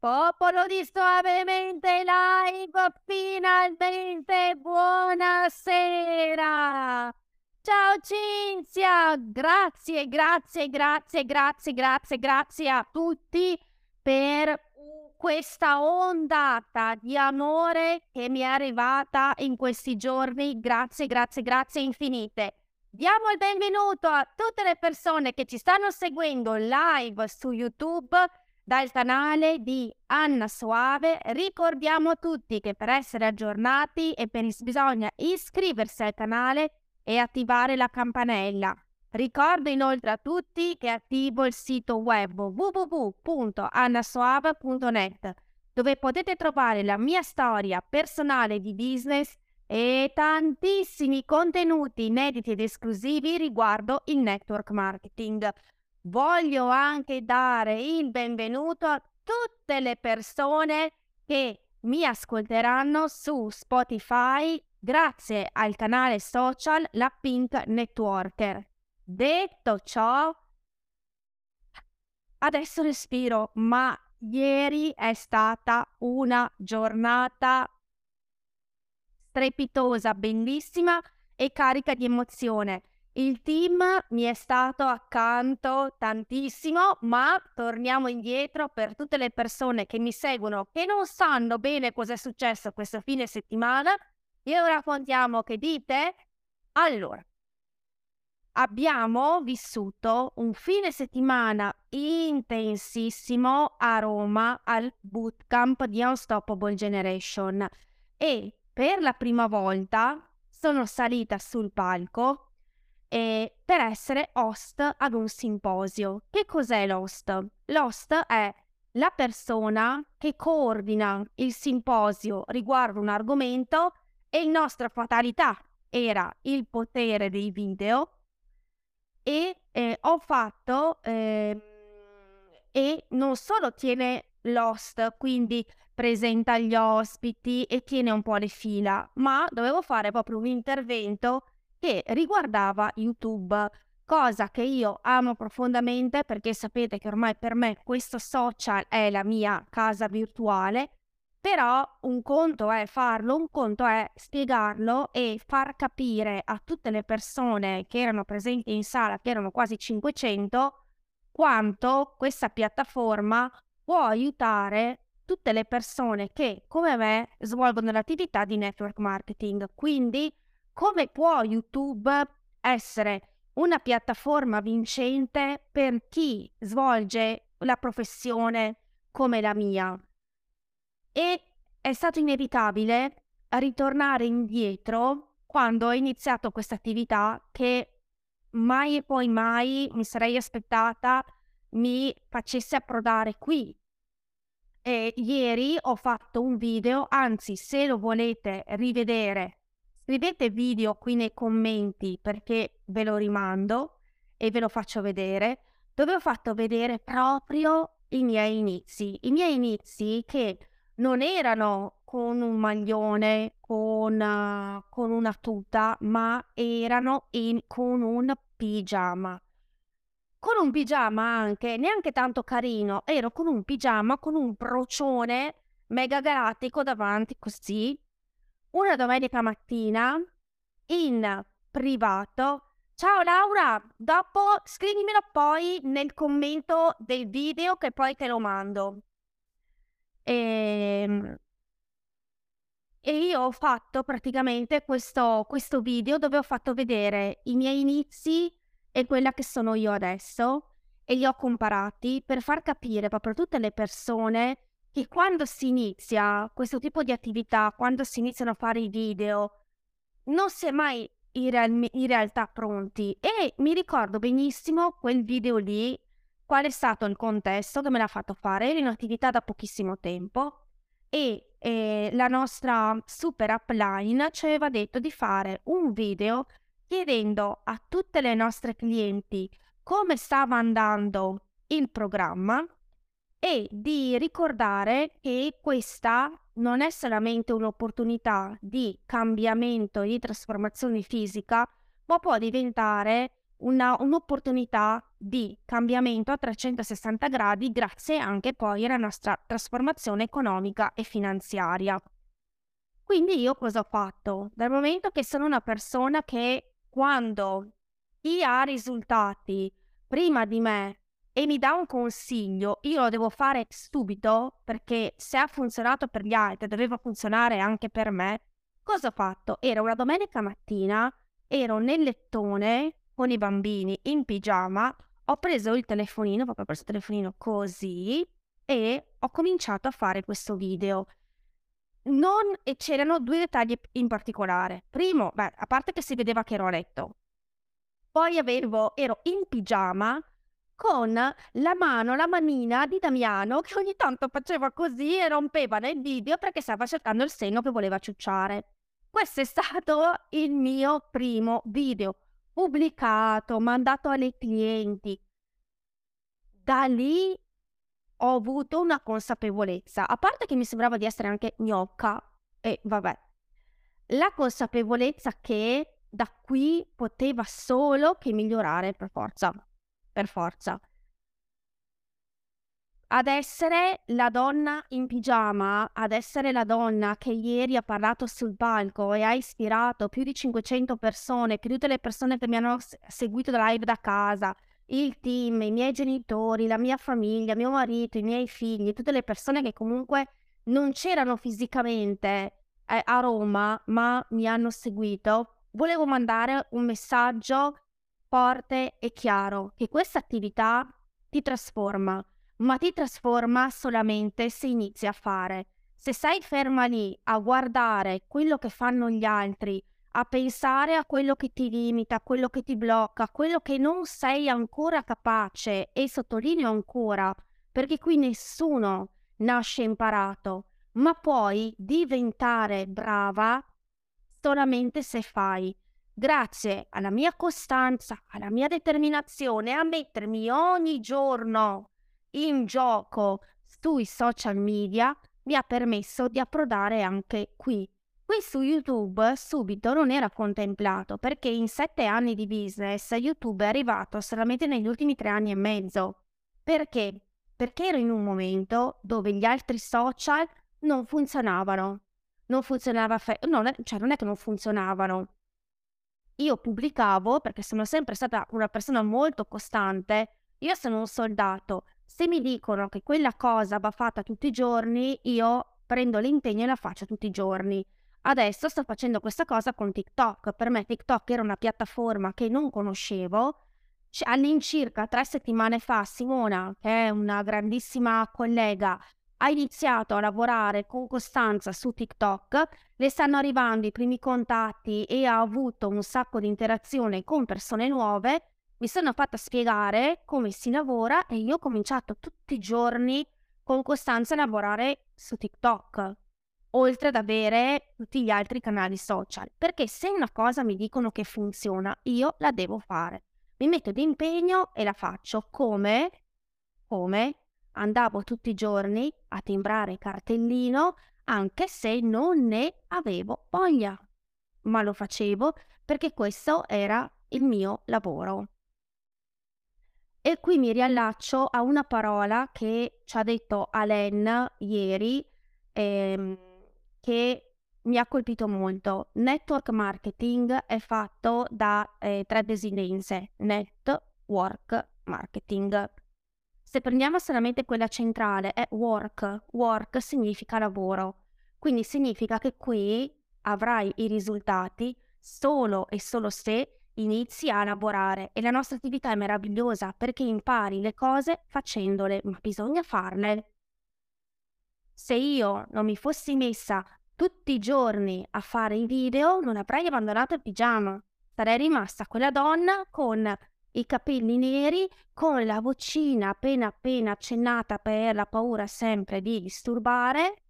Popolo di Suavemente Live, finalmente buonasera! Ciao Cinzia, grazie, grazie, grazie, grazie, grazie, grazie a tutti per questa ondata di amore che mi è arrivata in questi giorni. Grazie, grazie, grazie infinite. Diamo il benvenuto a tutte le persone che ci stanno seguendo live su YouTube dal canale di Anna Soave. Ricordiamo a tutti che per essere aggiornati e per is- bisogna iscriversi al canale e attivare la campanella. Ricordo inoltre a tutti che attivo il sito web www.annasoave.net dove potete trovare la mia storia personale di business e tantissimi contenuti inediti ed esclusivi riguardo il network marketing voglio anche dare il benvenuto a tutte le persone che mi ascolteranno su Spotify grazie al canale social La Pink Networker. Detto ciò, adesso respiro, ma ieri è stata una giornata strepitosa, bellissima e carica di emozione. Il team mi è stato accanto tantissimo, ma torniamo indietro per tutte le persone che mi seguono, che non sanno bene cosa è successo questo fine settimana. Io raccontiamo che dite. Allora, abbiamo vissuto un fine settimana intensissimo a Roma al bootcamp di Unstoppable Generation e per la prima volta sono salita sul palco eh, per essere host ad un simposio. Che cos'è l'host? L'host è la persona che coordina il simposio riguardo un argomento e la nostra fatalità era il potere dei video e eh, ho fatto eh, e non solo tiene l'host, quindi presenta gli ospiti e tiene un po' le fila, ma dovevo fare proprio un intervento che riguardava YouTube, cosa che io amo profondamente perché sapete che ormai per me questo social è la mia casa virtuale, però un conto è farlo, un conto è spiegarlo e far capire a tutte le persone che erano presenti in sala, che erano quasi 500, quanto questa piattaforma può aiutare tutte le persone che, come me, svolgono l'attività di network marketing. Quindi come può YouTube essere una piattaforma vincente per chi svolge la professione come la mia. E è stato inevitabile ritornare indietro quando ho iniziato questa attività che mai e poi mai mi sarei aspettata mi facesse approdare qui. E ieri ho fatto un video, anzi se lo volete rivedere Scrivete video qui nei commenti perché ve lo rimando e ve lo faccio vedere, dove ho fatto vedere proprio i miei inizi. I miei inizi che non erano con un maglione, con, uh, con una tuta, ma erano in, con un pigiama. Con un pigiama anche, neanche tanto carino, ero con un pigiama con un brocione mega galattico davanti così una domenica mattina in privato. Ciao Laura, dopo scrivimelo poi nel commento del video che poi te lo mando. E, ehm, e io ho fatto praticamente questo, questo video dove ho fatto vedere i miei inizi e quella che sono io adesso e li ho comparati per far capire proprio tutte le persone che quando si inizia questo tipo di attività, quando si iniziano a fare i video, non si è mai in, real- in realtà pronti. E mi ricordo benissimo quel video lì, qual è stato il contesto che me l'ha fatto fare. Era in attività da pochissimo tempo e eh, la nostra super upline ci aveva detto di fare un video chiedendo a tutte le nostre clienti come stava andando il programma e di ricordare che questa non è solamente un'opportunità di cambiamento e di trasformazione fisica, ma può diventare una, un'opportunità di cambiamento a 360 gradi grazie anche poi alla nostra trasformazione economica e finanziaria. Quindi io cosa ho fatto? Dal momento che sono una persona che quando chi ha risultati prima di me e mi dà un consiglio, io lo devo fare subito perché se ha funzionato per gli altri doveva funzionare anche per me. Cosa ho fatto? Era una domenica mattina, ero nel lettone con i bambini in pigiama, ho preso il telefonino, proprio preso il telefonino così e ho cominciato a fare questo video. Non, e c'erano due dettagli in particolare. Primo, beh, a parte che si vedeva che ero a letto, poi avevo, ero in pigiama con la mano, la manina di Damiano che ogni tanto faceva così e rompeva nel video perché stava cercando il seno che voleva ciucciare. Questo è stato il mio primo video pubblicato, mandato alle clienti. Da lì ho avuto una consapevolezza, a parte che mi sembrava di essere anche gnocca e vabbè, la consapevolezza che da qui poteva solo che migliorare per forza, per forza. Ad essere la donna in pigiama, ad essere la donna che ieri ha parlato sul palco e ha ispirato più di 500 persone, più di tutte le persone che mi hanno seguito da live da casa, il team, i miei genitori, la mia famiglia, mio marito, i miei figli, tutte le persone che comunque non c'erano fisicamente eh, a Roma, ma mi hanno seguito, volevo mandare un messaggio forte e chiaro che questa attività ti trasforma, ma ti trasforma solamente se inizi a fare. Se sei ferma lì a guardare quello che fanno gli altri, a pensare a quello che ti limita, a quello che ti blocca, a quello che non sei ancora capace, e sottolineo ancora, perché qui nessuno nasce imparato, ma puoi diventare brava solamente se fai, grazie alla mia costanza, alla mia determinazione a mettermi ogni giorno in gioco sui social media, mi ha permesso di approdare anche qui. Qui su YouTube subito non era contemplato perché in sette anni di business YouTube è arrivato solamente negli ultimi tre anni e mezzo. Perché? Perché ero in un momento dove gli altri social non funzionavano non funzionava, fe- no, cioè non è che non funzionavano. Io pubblicavo perché sono sempre stata una persona molto costante. Io sono un soldato. Se mi dicono che quella cosa va fatta tutti i giorni, io prendo l'impegno e la faccio tutti i giorni. Adesso sto facendo questa cosa con TikTok. Per me TikTok era una piattaforma che non conoscevo. All'incirca tre settimane fa Simona, che è una grandissima collega, ha iniziato a lavorare con costanza su TikTok, le stanno arrivando i primi contatti e ha avuto un sacco di interazione con persone nuove, mi sono fatta spiegare come si lavora e io ho cominciato tutti i giorni con costanza a lavorare su TikTok, oltre ad avere tutti gli altri canali social, perché se una cosa mi dicono che funziona, io la devo fare. Mi metto d'impegno e la faccio. Come? Come andavo tutti i giorni a timbrare cartellino anche se non ne avevo voglia, ma lo facevo perché questo era il mio lavoro. E qui mi riallaccio a una parola che ci ha detto Alain ieri, ehm, che mi ha colpito molto. Network marketing è fatto da eh, tre desinenze, network marketing. Se prendiamo solamente quella centrale è work, work significa lavoro, quindi significa che qui avrai i risultati solo e solo se inizi a lavorare e la nostra attività è meravigliosa perché impari le cose facendole, ma bisogna farle. Se io non mi fossi messa tutti i giorni a fare i video, non avrei abbandonato il pigiama. Sarei rimasta quella donna con i capelli neri con la vocina appena appena accennata per la paura sempre di disturbare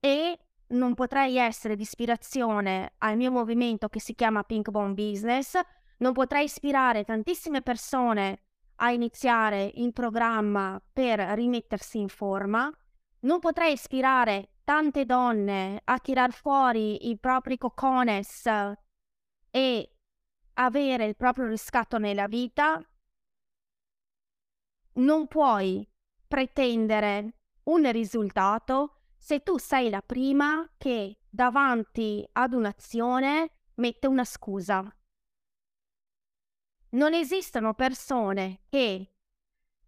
e non potrei essere di ispirazione al mio movimento che si chiama Pink Bone Business, non potrei ispirare tantissime persone a iniziare il programma per rimettersi in forma, non potrei ispirare tante donne a tirar fuori i propri cocones e avere il proprio riscatto nella vita, non puoi pretendere un risultato se tu sei la prima che davanti ad un'azione mette una scusa. Non esistono persone che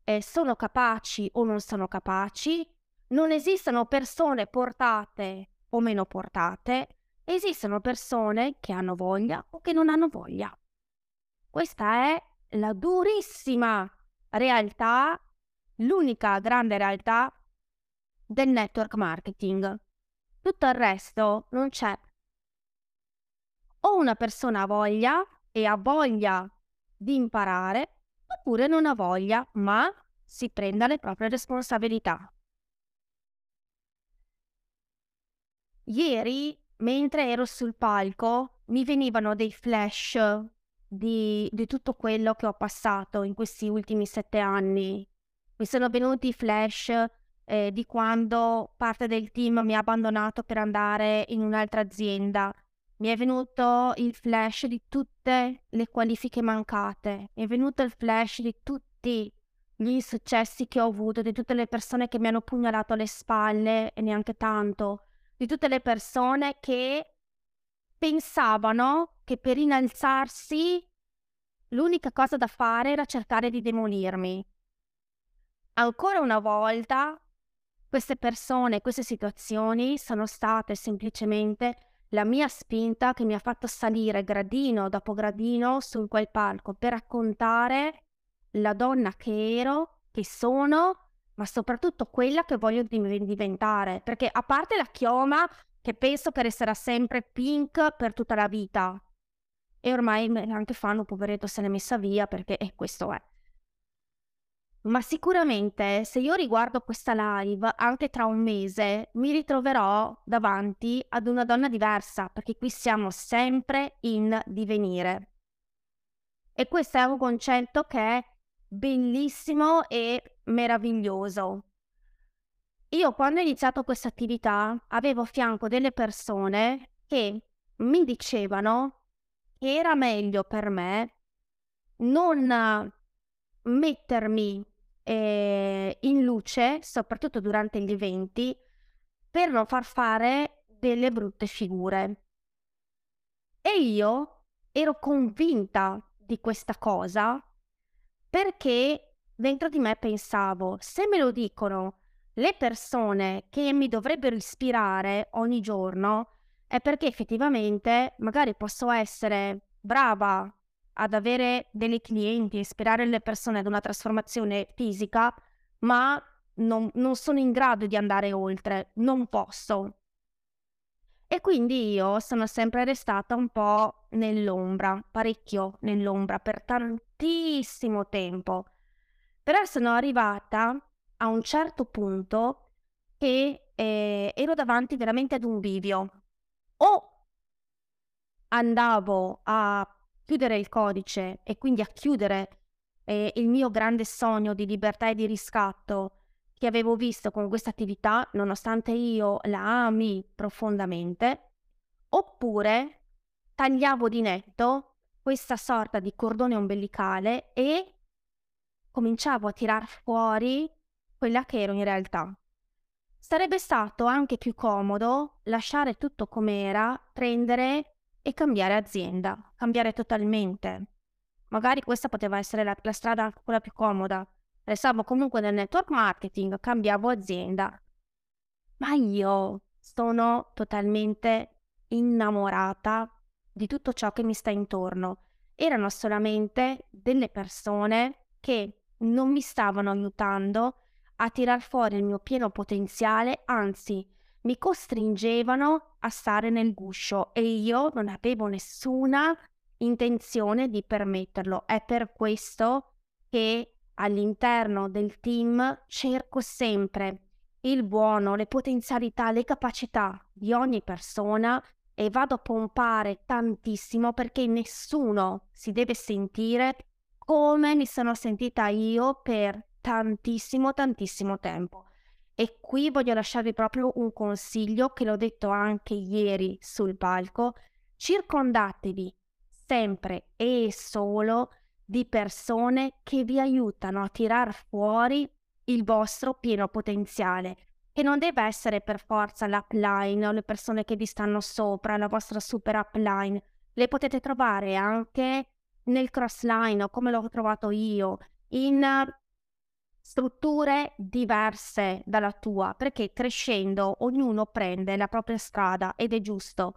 eh, sono capaci o non sono capaci, non esistono persone portate o meno portate, esistono persone che hanno voglia o che non hanno voglia. Questa è la durissima realtà, l'unica grande realtà del network marketing. Tutto il resto non c'è. O una persona ha voglia e ha voglia di imparare, oppure non ha voglia, ma si prenda le proprie responsabilità. Ieri, mentre ero sul palco, mi venivano dei flash di, di tutto quello che ho passato in questi ultimi sette anni. Mi sono venuti flash eh, di quando parte del team mi ha abbandonato per andare in un'altra azienda. Mi è venuto il flash di tutte le qualifiche mancate, mi è venuto il flash di tutti gli insuccessi che ho avuto, di tutte le persone che mi hanno pugnalato alle spalle e neanche tanto, di tutte le persone che pensavano che per innalzarsi l'unica cosa da fare era cercare di demolirmi. Ancora una volta, queste persone, queste situazioni sono state semplicemente la mia spinta che mi ha fatto salire gradino dopo gradino su quel palco per raccontare la donna che ero, che sono, ma soprattutto quella che voglio diventare. Perché a parte la chioma che penso che resterà sempre pink per tutta la vita. E ormai anche fanno, poveretto, se l'è messa via perché eh, questo è. Ma sicuramente se io riguardo questa live anche tra un mese mi ritroverò davanti ad una donna diversa perché qui siamo sempre in divenire. E questo è un concetto che bellissimo e meraviglioso. Io quando ho iniziato questa attività avevo a fianco delle persone che mi dicevano che era meglio per me non mettermi eh, in luce, soprattutto durante gli eventi, per non far fare delle brutte figure. E io ero convinta di questa cosa perché dentro di me pensavo, se me lo dicono le persone che mi dovrebbero ispirare ogni giorno è perché effettivamente magari posso essere brava ad avere dei clienti, ispirare le persone ad una trasformazione fisica, ma non, non sono in grado di andare oltre, non posso. E quindi io sono sempre restata un po' nell'ombra, parecchio nell'ombra, per tantissimo tempo. Però sono arrivata a un certo punto che eh, ero davanti veramente ad un bivio. O andavo a chiudere il codice e quindi a chiudere eh, il mio grande sogno di libertà e di riscatto che avevo visto con questa attività, nonostante io la ami profondamente, oppure tagliavo di netto questa sorta di cordone ombelicale e cominciavo a tirar fuori quella che ero in realtà. Sarebbe stato anche più comodo lasciare tutto com'era, prendere e cambiare azienda, cambiare totalmente. Magari questa poteva essere la, la strada quella più comoda. Restavo comunque nel network marketing, cambiavo azienda. Ma io sono totalmente innamorata di tutto ciò che mi sta intorno. Erano solamente delle persone che non mi stavano aiutando a tirar fuori il mio pieno potenziale, anzi mi costringevano a stare nel guscio e io non avevo nessuna intenzione di permetterlo. È per questo che all'interno del team cerco sempre il buono, le potenzialità, le capacità di ogni persona e vado a pompare tantissimo perché nessuno si deve sentire come mi sono sentita io per tantissimo, tantissimo tempo. E qui voglio lasciarvi proprio un consiglio che l'ho detto anche ieri sul palco. Circondatevi sempre e solo di persone che vi aiutano a tirar fuori il vostro pieno potenziale. E non deve essere per forza l'upline o le persone che vi stanno sopra, la vostra super upline. Le potete trovare anche nel crossline o come l'ho trovato io, in strutture diverse dalla tua, perché crescendo ognuno prende la propria strada ed è giusto,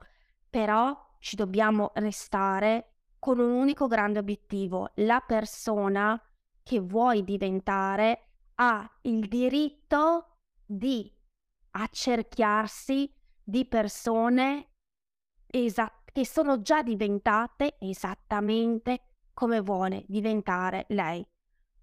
però ci dobbiamo restare con un unico grande obiettivo, la persona che vuoi diventare ha il diritto di accerchiarsi di persone esa- che sono già diventate esattamente come vuole diventare lei.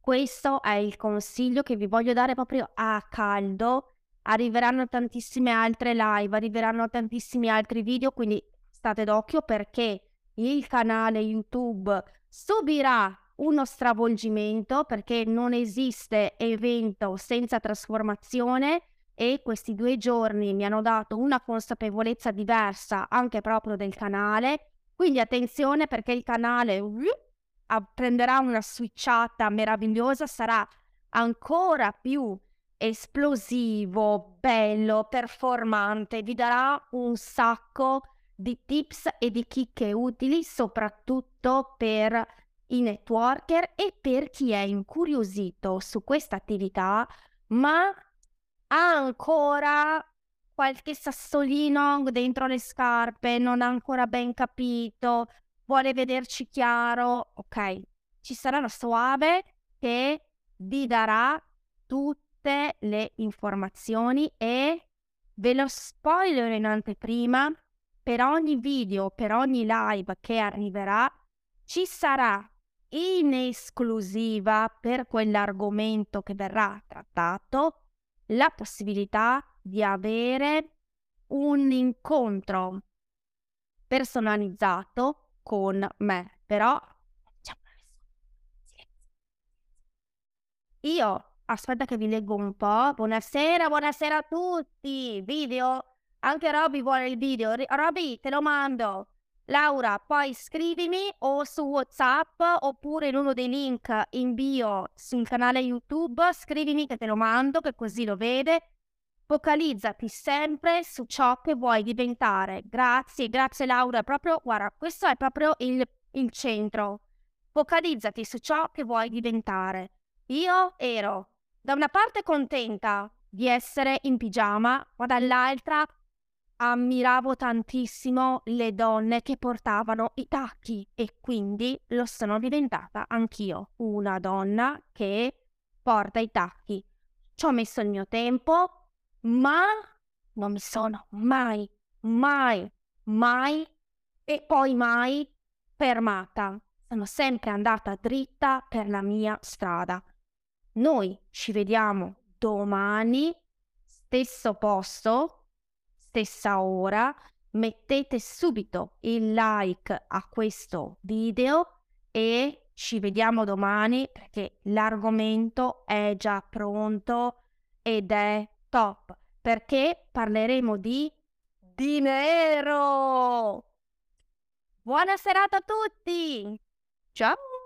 Questo è il consiglio che vi voglio dare proprio a caldo. Arriveranno tantissime altre live, arriveranno tantissimi altri video, quindi state d'occhio perché il canale YouTube subirà uno stravolgimento perché non esiste evento senza trasformazione e questi due giorni mi hanno dato una consapevolezza diversa anche proprio del canale. Quindi attenzione perché il canale uh, prenderà una switchata meravigliosa, sarà ancora più esplosivo, bello, performante, vi darà un sacco di tips e di chicche utili, soprattutto per i networker e per chi è incuriosito su questa attività, ma ha ancora qualche sassolino dentro le scarpe, non ha ancora ben capito, vuole vederci chiaro, ok, ci sarà la Soave che vi darà tutte le informazioni e ve lo spoiler in anteprima, per ogni video, per ogni live che arriverà, ci sarà in esclusiva per quell'argomento che verrà trattato la possibilità di avere un incontro personalizzato con me, però io aspetta che vi leggo un po'. Buonasera, buonasera a tutti. Video? Anche Robby vuole il video. Robby, te lo mando. Laura, poi scrivimi o su WhatsApp oppure in uno dei link in bio sul canale YouTube, scrivimi che te lo mando, che così lo vede. Focalizzati sempre su ciò che vuoi diventare. Grazie, grazie Laura. Proprio, guarda, questo è proprio il, il centro. Focalizzati su ciò che vuoi diventare. Io ero da una parte contenta di essere in pigiama, ma dall'altra ammiravo tantissimo le donne che portavano i tacchi e quindi lo sono diventata anch'io, una donna che porta i tacchi. Ci ho messo il mio tempo, ma non mi sono mai, mai, mai e poi mai fermata. Sono sempre andata dritta per la mia strada. Noi ci vediamo domani, stesso posto, stessa ora. Mettete subito il like a questo video e ci vediamo domani perché l'argomento è già pronto ed è top perché parleremo di dinero. Buona serata a tutti! Ciao!